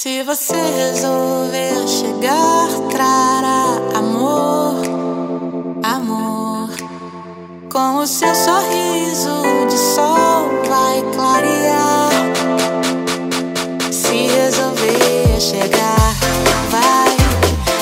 Se você resolver chegar, trará amor, amor. Com o seu sorriso de sol vai clarear. Se resolver chegar, vai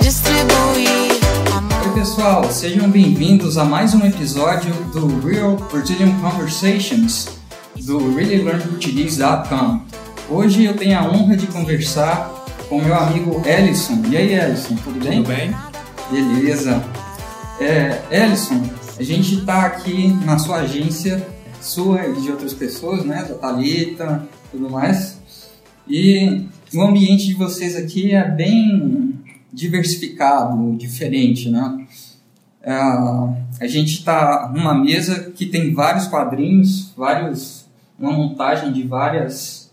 distribuir amor. Oi pessoal, sejam bem-vindos a mais um episódio do Real Brazilian Conversations do ReallyLearnPortuguese.com. Hoje eu tenho a honra de conversar com meu amigo Ellison. E aí, Ellison, tudo bem? Tudo bem? Beleza. É, Ellison, a gente está aqui na sua agência, sua e de outras pessoas, né? Da Thalita, tudo mais. E o ambiente de vocês aqui é bem diversificado, diferente, né? É, a gente está numa mesa que tem vários quadrinhos, vários, uma montagem de várias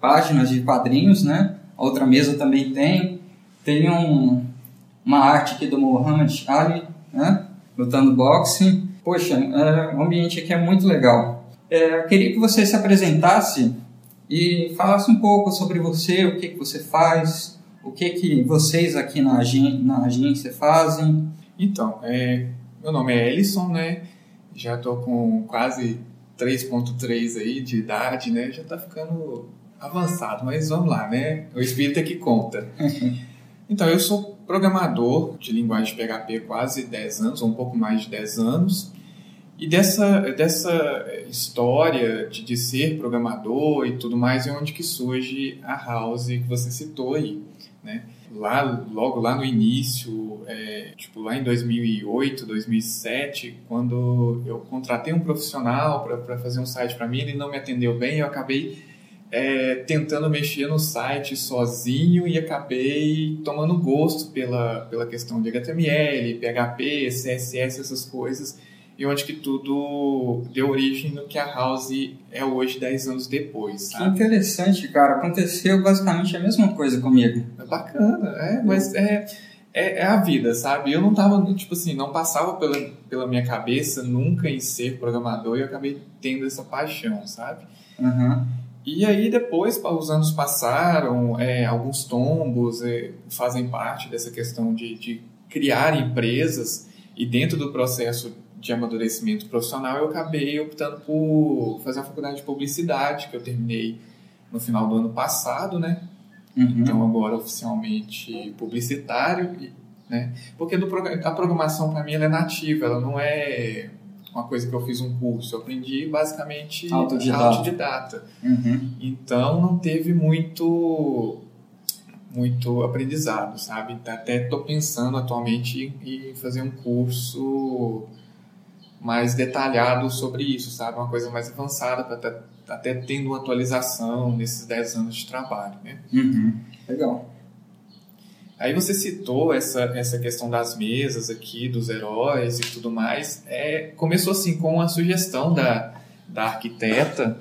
páginas de quadrinhos, né? A outra mesa também tem. Tem um, uma arte aqui do Muhammad Ali, né? Lutando boxe. Poxa, é, o ambiente aqui é muito legal. É, eu queria que você se apresentasse e falasse um pouco sobre você, o que, que você faz, o que, que vocês aqui na, na agência fazem. Então, é, meu nome é Ellison, né? Já estou com quase 3.3 aí de idade, né? Já está ficando avançado, mas vamos lá, né? O espírito é que conta. Então, eu sou programador de linguagem PHP quase 10 anos, ou um pouco mais de 10 anos. E dessa, dessa história de, de ser programador e tudo mais é onde que surge a House que você citou aí, né? Lá, logo lá no início, é, tipo lá em 2008, 2007, quando eu contratei um profissional para fazer um site para mim, ele não me atendeu bem, eu acabei é, tentando mexer no site sozinho e acabei tomando gosto pela, pela questão de HTML, PHP, CSS, essas coisas e onde que tudo deu origem no que a House é hoje, 10 anos depois. Sabe? Que interessante, cara. Aconteceu basicamente a mesma coisa comigo. É bacana, é, mas é, é, é, a vida, sabe? Eu não tava, tipo assim, não passava pela, pela minha cabeça nunca em ser programador e eu acabei tendo essa paixão, sabe? Uhum. E aí depois, os anos passaram, é, alguns tombos é, fazem parte dessa questão de, de criar empresas e dentro do processo de amadurecimento profissional, eu acabei optando por fazer a faculdade de publicidade, que eu terminei no final do ano passado, né? Uhum. Então, agora oficialmente publicitário, né? Porque do, a programação, para mim, ela é nativa, ela não é uma coisa que eu fiz um curso, eu aprendi basicamente autodidata. autodidata. Uhum. Então, não teve muito muito aprendizado, sabe? Até estou pensando atualmente em fazer um curso mais detalhado sobre isso, sabe? Uma coisa mais avançada para até, até tendo uma atualização nesses 10 anos de trabalho, né? Uhum. Legal. Aí você citou essa, essa questão das mesas aqui, dos heróis e tudo mais. É, começou assim com a sugestão da, da arquiteta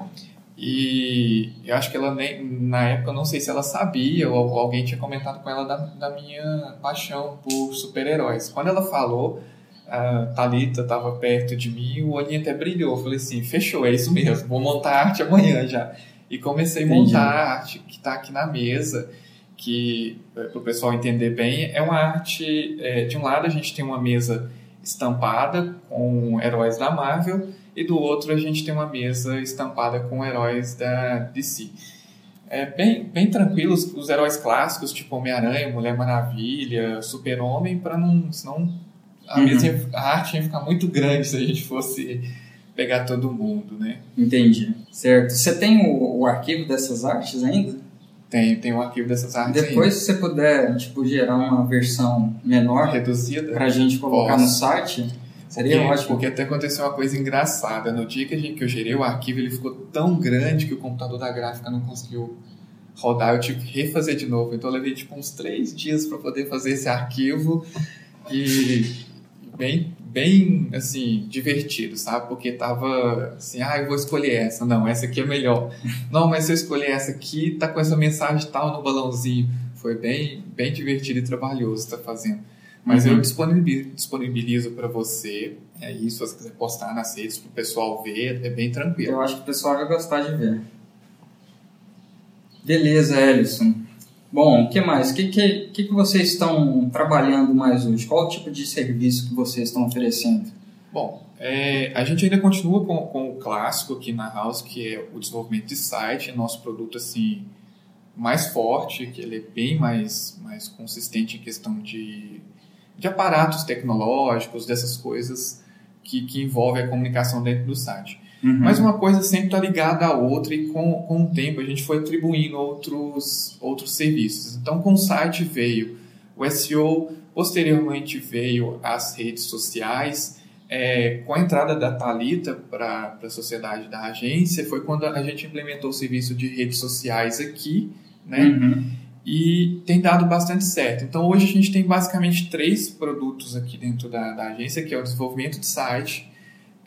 e eu acho que ela nem, na época, não sei se ela sabia ou alguém tinha comentado com ela da, da minha paixão por super-heróis. Quando ela falou, a Thalita estava perto de mim, o olhinho até brilhou. Eu falei assim, fechou, é isso mesmo, vou montar a arte amanhã já. E comecei a montar a arte que está aqui na mesa, que, para o pessoal entender bem, é uma arte, é, de um lado a gente tem uma mesa estampada com heróis da Marvel, e do outro a gente tem uma mesa estampada com heróis da DC. É bem, bem tranquilo, os, os heróis clássicos, tipo Homem-Aranha, Mulher Maravilha, Super-Homem, para não, senão a, uhum. mesa, a arte ia ficar muito grande se a gente fosse pegar todo mundo, né? Entendi. Certo. Você tem o, o arquivo dessas artes ainda? Tem, tem o arquivo dessas artes Depois, ainda. se você puder, tipo, gerar uma versão menor... Reduzida? Pra gente colocar Posso. no site, seria porque, ótimo. Porque até aconteceu uma coisa engraçada. No dia que, a gente, que eu gerei o arquivo, ele ficou tão grande que o computador da gráfica não conseguiu rodar. Eu tive que refazer de novo. Então, eu levei, tipo, uns três dias para poder fazer esse arquivo. E bem, bem, assim, divertido, sabe? Porque tava assim, ah, eu vou escolher essa. Não, essa aqui é melhor. Não, mas se eu escolher essa aqui, tá com essa mensagem tal no balãozinho. Foi bem, bem divertido e trabalhoso tá fazendo. Mas Uhum. eu disponibilizo, para você, é isso, se você quiser postar nas redes para o pessoal ver, é bem tranquilo. Eu acho que o pessoal vai gostar de ver. Beleza, Ellison. Bom, o que mais? O que, que, que, vocês estão trabalhando mais hoje? Qual o tipo de serviço que vocês estão oferecendo? Bom, é, a gente ainda continua com, com, o clássico aqui na House, que é o desenvolvimento de site, nosso produto assim mais forte, que ele é bem mais, mais consistente em questão de, de aparatos tecnológicos, dessas coisas que, que envolvem a comunicação dentro do site. Uhum. Mas uma coisa sempre está ligada à outra e com, com o tempo a gente foi atribuindo outros, outros serviços. Então, com o site veio o SEO, posteriormente veio as redes sociais, é, com a entrada da Talita para a sociedade da agência, foi quando a gente implementou o serviço de redes sociais aqui, né? Uhum. E tem dado bastante certo. Então, hoje a gente tem basicamente três produtos aqui dentro da, da agência, que é o desenvolvimento de site,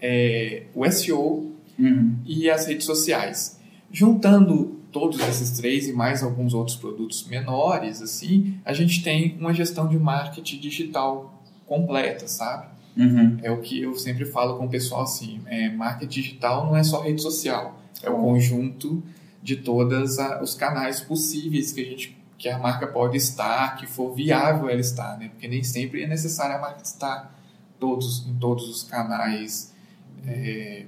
é, o SEO uhum. e as redes sociais. Juntando todos esses três e mais alguns outros produtos menores, assim, a gente tem uma gestão de marketing digital completa, sabe? Uhum. É o que eu sempre falo com o pessoal assim, é, marketing digital não é só rede social, é o conjunto de todos os canais possíveis que a gente que a marca pode estar, que for viável ela estar, né? Porque nem sempre é necessário a marca estar todos em todos os canais. É,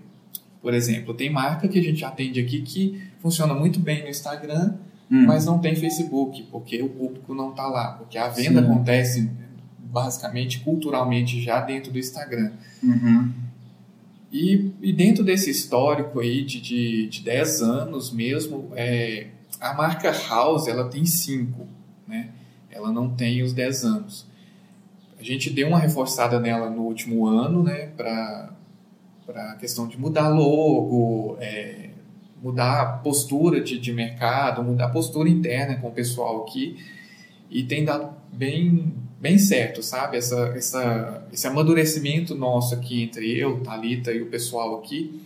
por exemplo, tem marca que a gente atende aqui que funciona muito bem no Instagram, hum. mas não tem Facebook, porque o público não está lá, porque a venda Sim. acontece basicamente culturalmente já dentro do Instagram. Uhum. E, e, dentro desse histórico aí de, de, de 10 anos mesmo, é, a marca House ela tem 5, né? ela não tem os 10 anos. A gente deu uma reforçada nela no último ano, né, para a questão de mudar logo, é, mudar a postura de, de mercado, mudar a postura interna com o pessoal aqui, e tem dado bem, bem certo, sabe? Essa, essa, esse amadurecimento nosso aqui entre eu, Talita e o pessoal aqui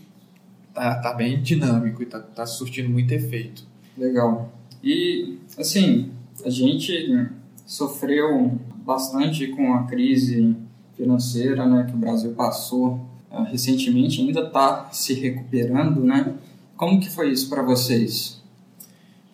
tá, tá bem dinâmico e tá, tá surtindo muito efeito. Legal. E, assim, a gente sofreu bastante com a crise financeira né, que o Brasil passou uh, recentemente, ainda está se recuperando, né? Como que foi isso para vocês?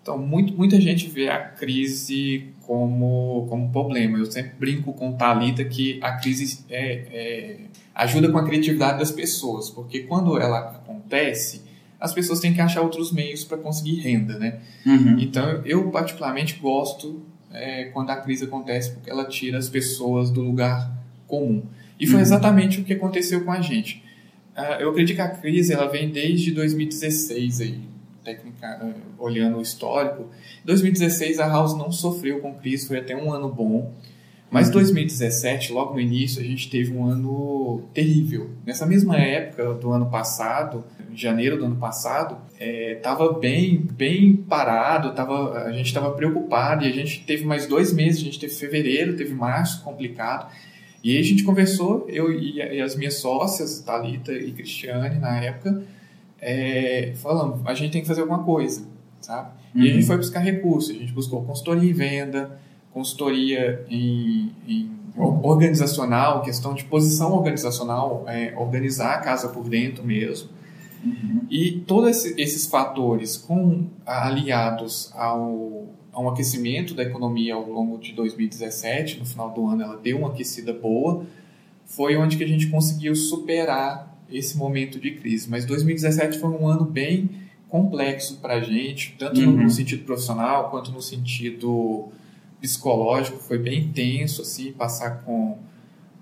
Então, muito, muita gente vê a crise como, como problema. Eu sempre brinco com Talita que a crise é, é, ajuda com a criatividade das pessoas, porque quando ela acontece, as pessoas têm que achar outros meios para conseguir renda, né? Uhum. Então, eu particularmente gosto é, quando a crise acontece, porque ela tira as pessoas do lugar comum. E foi uhum. exatamente o que aconteceu com a gente. Uh, eu acredito que a crise ela vem desde 2016 aí técnica, eh, olhando o histórico, 2016 a House não sofreu com crise, foi até um ano bom. Mas 2017, logo no início, a gente teve um ano terrível. Nessa mesma época do ano passado, janeiro do ano passado, estava é, bem, bem parado, tava, a gente estava preocupado e a gente teve mais dois meses, a gente teve fevereiro, teve março complicado. E aí a gente conversou, eu e, e as minhas sócias, Talita e Cristiane, na época, é, falando, a gente tem que fazer alguma coisa, sabe? Uhum. E a gente uhum. foi buscar recursos, a gente buscou consultoria em venda, consultoria em, em organizacional, questão de posição organizacional, é, organizar a casa por dentro mesmo. Uhum. E todos esses fatores, com, aliados ao, ao aquecimento da economia ao longo de 2017, no final do ano ela deu uma aquecida boa, foi onde que a gente conseguiu superar esse momento de crise. Mas 2017 foi um ano bem complexo para a gente, tanto uhum. no sentido profissional quanto no sentido psicológico. Foi bem intenso assim passar com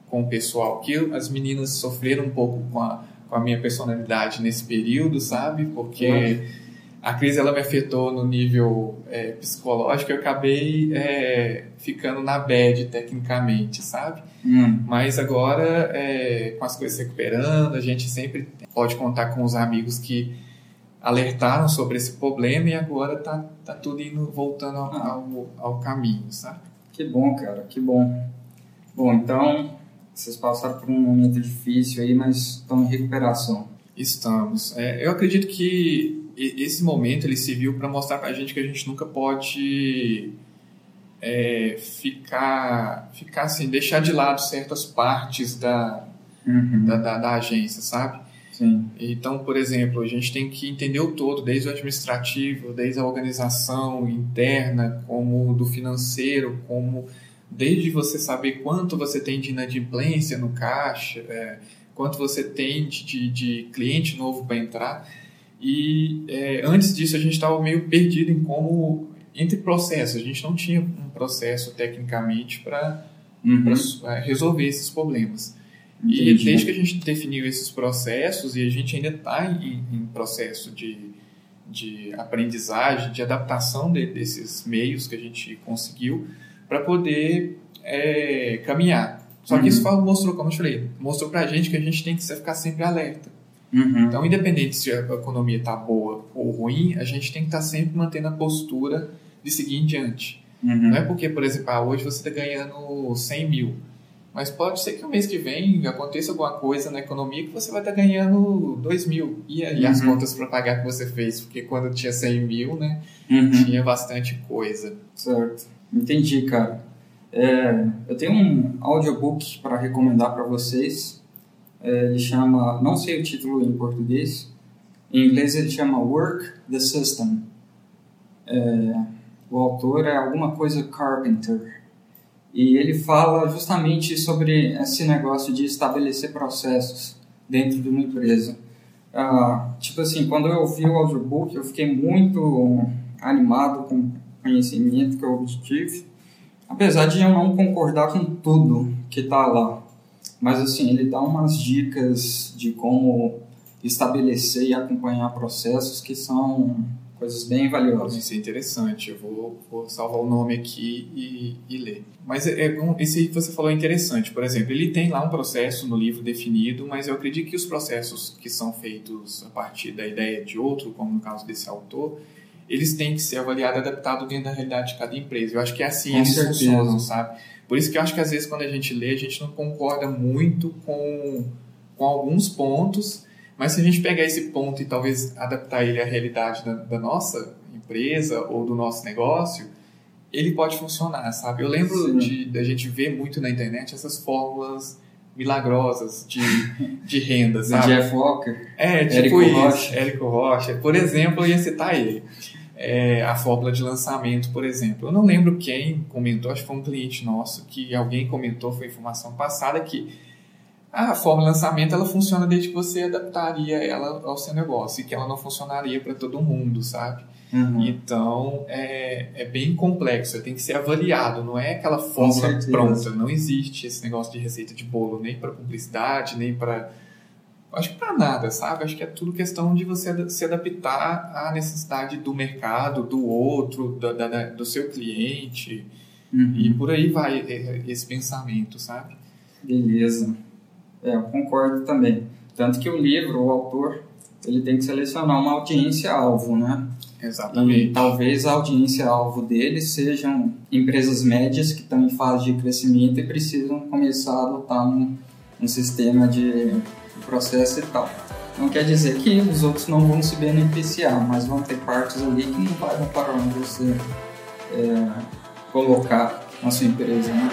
com o pessoal que as meninas sofreram um pouco com a, com a minha personalidade nesse período, sabe? Porque uhum. A crise ela me afetou no nível é, psicológico. Eu acabei é, ficando na bad tecnicamente, sabe? Hum. Mas agora, é, com as coisas recuperando, a gente sempre pode contar com os amigos que alertaram sobre esse problema e agora tá, tá tudo indo, voltando ao, ah. ao, ao caminho, sabe? Que bom, cara, que bom. Bom, então, vocês passaram por um momento difícil aí, mas estão em recuperação. Estamos. É, eu acredito que esse momento ele serviu para mostrar para a gente que a gente nunca pode é, ficar, ficar assim, deixar de lado certas partes da, uhum. da, da, da, agência, sabe? Sim. Então, por exemplo, a gente tem que entender o todo, desde o administrativo, desde a organização interna, como do financeiro, como desde você saber quanto você tem de inadimplência no caixa, é, quanto você tem de, de cliente novo para entrar. E é, antes disso a gente estava meio perdido em como entre processos. A gente não tinha um processo tecnicamente para Uhum. resolver esses problemas. Entendi. E desde que a gente definiu esses processos, e a gente ainda está em, em processo de, de aprendizagem, de adaptação de- desses meios que a gente conseguiu para poder é, caminhar. Só que Uhum. isso fala- mostrou, como eu falei, mostrou para a gente que a gente tem que ficar sempre alerta. Uhum. Então, independente se a economia está boa ou ruim, a gente tem que estar sempre mantendo a postura de seguir em diante. Uhum. Não é porque, por exemplo, ah, hoje você está ganhando 100 mil, mas pode ser que o mês que vem aconteça alguma coisa na economia que você vai estar ganhando 2 mil. E aí as Uhum. contas para pagar que você fez? Porque quando tinha 100 mil, né, Uhum. tinha bastante coisa. Certo. Entendi, cara. É, eu tenho um audiobook para recomendar para vocês. É, ele chama, não sei o título em português. Em inglês ele chama Work the System. É, o autor é alguma coisa Carpenter. E ele fala justamente sobre esse negócio de estabelecer processos dentro de uma empresa. Ah, tipo assim, quando eu ouvi o audiobook, eu fiquei muito animado com o conhecimento que eu obtive, apesar de eu não concordar com tudo que está lá. Mas assim, ele dá umas dicas de como estabelecer e acompanhar processos que são coisas bem valiosas. Isso é interessante. Eu vou, vou salvar o nome aqui e, e ler. Mas é, é esse aí que você falou é interessante. Por exemplo, ele tem lá um processo no livro definido, mas eu acredito que os processos que são feitos a partir da ideia de outro, como no caso desse autor, eles têm que ser avaliados e adaptados dentro da realidade de cada empresa. Eu acho que é assim eles funcionam, sabe? Por isso que eu acho que às vezes quando a gente lê, a gente não concorda muito com, com alguns pontos, mas se a gente pegar esse ponto e talvez adaptar ele à realidade da, da nossa empresa ou do nosso negócio, ele pode funcionar, sabe? Eu lembro Sim. de da gente ver muito na internet essas fórmulas milagrosas de, de renda, sabe? Jeff Walker. É, tipo Érico isso. Rocha. Érico Rocha. Por exemplo, eu ia citar ele. É, a fórmula de lançamento, por exemplo. Eu não lembro quem comentou, acho que foi um cliente nosso, que alguém comentou, foi informação passada, que a fórmula de lançamento ela funciona desde que você adaptaria ela ao seu negócio e que ela não funcionaria para todo mundo, sabe? Uhum. Então é, é bem complexo, tem que ser avaliado, não é aquela fórmula pronta. Não existe esse negócio de receita de bolo, nem para publicidade, nem para. Acho que para nada, sabe? Acho que é tudo questão de você se adaptar à necessidade do mercado, do outro, da, da- do seu cliente. Uhum. E por aí vai é, esse pensamento, sabe? Beleza. É, eu concordo também. Tanto que o livro, o autor, ele tem que selecionar uma audiência-alvo, né? E Exatamente. talvez a audiência-alvo dele sejam empresas médias que estão em fase de crescimento e precisam começar a adotar um, um sistema de, de processo e tal. Não quer dizer que os outros não vão se beneficiar, mas vão ter partes ali que não vai dar para onde você é, colocar na sua empresa, né?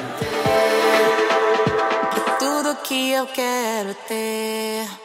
Tudo que eu quero ter